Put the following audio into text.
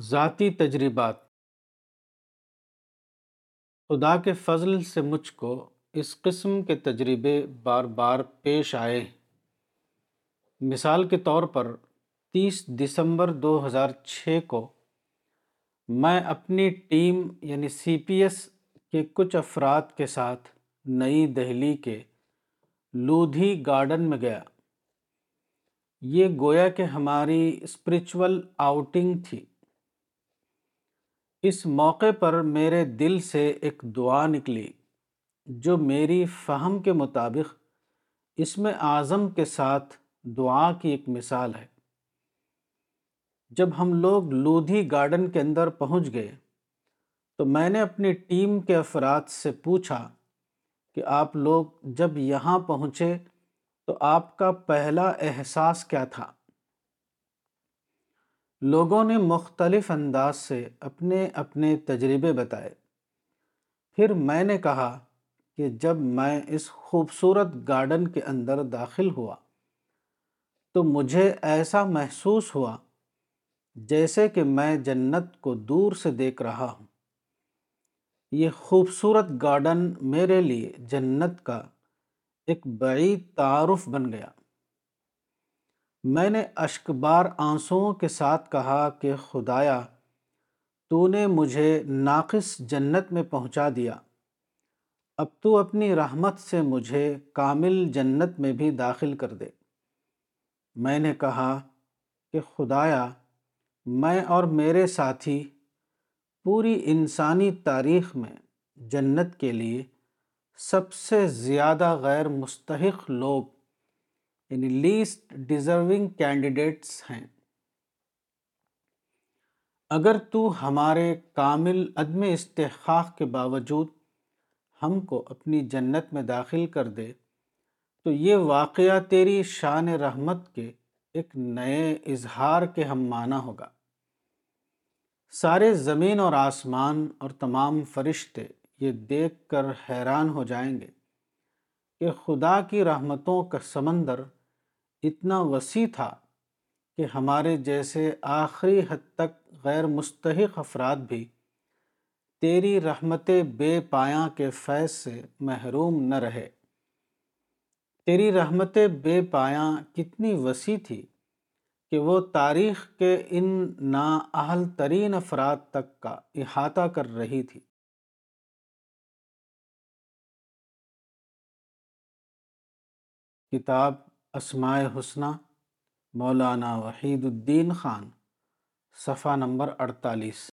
ذاتی تجربات۔ خدا کے فضل سے مجھ کو اس قسم کے تجربے بار بار پیش آئے مثال کے طور پر تیس دسمبر دو ہزار چھ کو میں اپنی ٹیم یعنی سی پی ایس کے کچھ افراد کے ساتھ نئی دہلی کے لودھی گارڈن میں گیا۔ یہ گویا کہ ہماری اسپریچول آؤٹنگ تھی۔ اس موقع پر میرے دل سے ایک دعا نکلی، جو میری فہم کے مطابق اس میں اعظم کے ساتھ دعا کی ایک مثال ہے۔ جب ہم لوگ لودھی گارڈن کے اندر پہنچ گئے، تو میں نے اپنی ٹیم کے افراد سے پوچھا کہ آپ لوگ جب یہاں پہنچے تو آپ کا پہلا احساس کیا تھا؟ لوگوں نے مختلف انداز سے اپنے اپنے تجربے بتائے۔ پھر میں نے کہا کہ جب میں اس خوبصورت گارڈن کے اندر داخل ہوا تو مجھے ایسا محسوس ہوا جیسے کہ میں جنت کو دور سے دیکھ رہا ہوں۔ یہ خوبصورت گارڈن میرے لیے جنت کا ایک بعید تعارف بن گیا۔ میں نے اشک بار آنسوؤں کے ساتھ کہا کہ خدایا، تو نے مجھے ناقص جنت میں پہنچا دیا۔ اب تو اپنی رحمت سے مجھے کامل جنت میں بھی داخل کر دے۔ میں نے کہا کہ خدایا، میں اور میرے ساتھی پوری انسانی تاریخ میں جنت کے لیے سب سے زیادہ غیر مستحق لوگ یعنی لیسٹ ڈیزرونگ کینڈیڈیٹس ہیں۔ اگر تو ہمارے کامل عدم استحقاق کے باوجود ہم کو اپنی جنت میں داخل کر دے، تو یہ واقعہ تیری شان رحمت کے ایک نئے اظہار کے ہم معنی ہوگا۔ سارے زمین اور آسمان اور تمام فرشتے یہ دیکھ کر حیران ہو جائیں گے کہ خدا کی رحمتوں کا سمندر اتنا وسیع تھا کہ ہمارے جیسے آخری حد تک غیر مستحق افراد بھی تیری رحمت بے پایاں کے فیض سے محروم نہ رہے۔ تیری رحمت بے پایاں کتنی وسیع تھی کہ وہ تاریخ کے ان نااہل ترین افراد تک کا احاطہ کر رہی تھی۔ کتاب اسماء حسنہ مولانا وحید الدین خان صفحہ نمبر اڑتالیس۔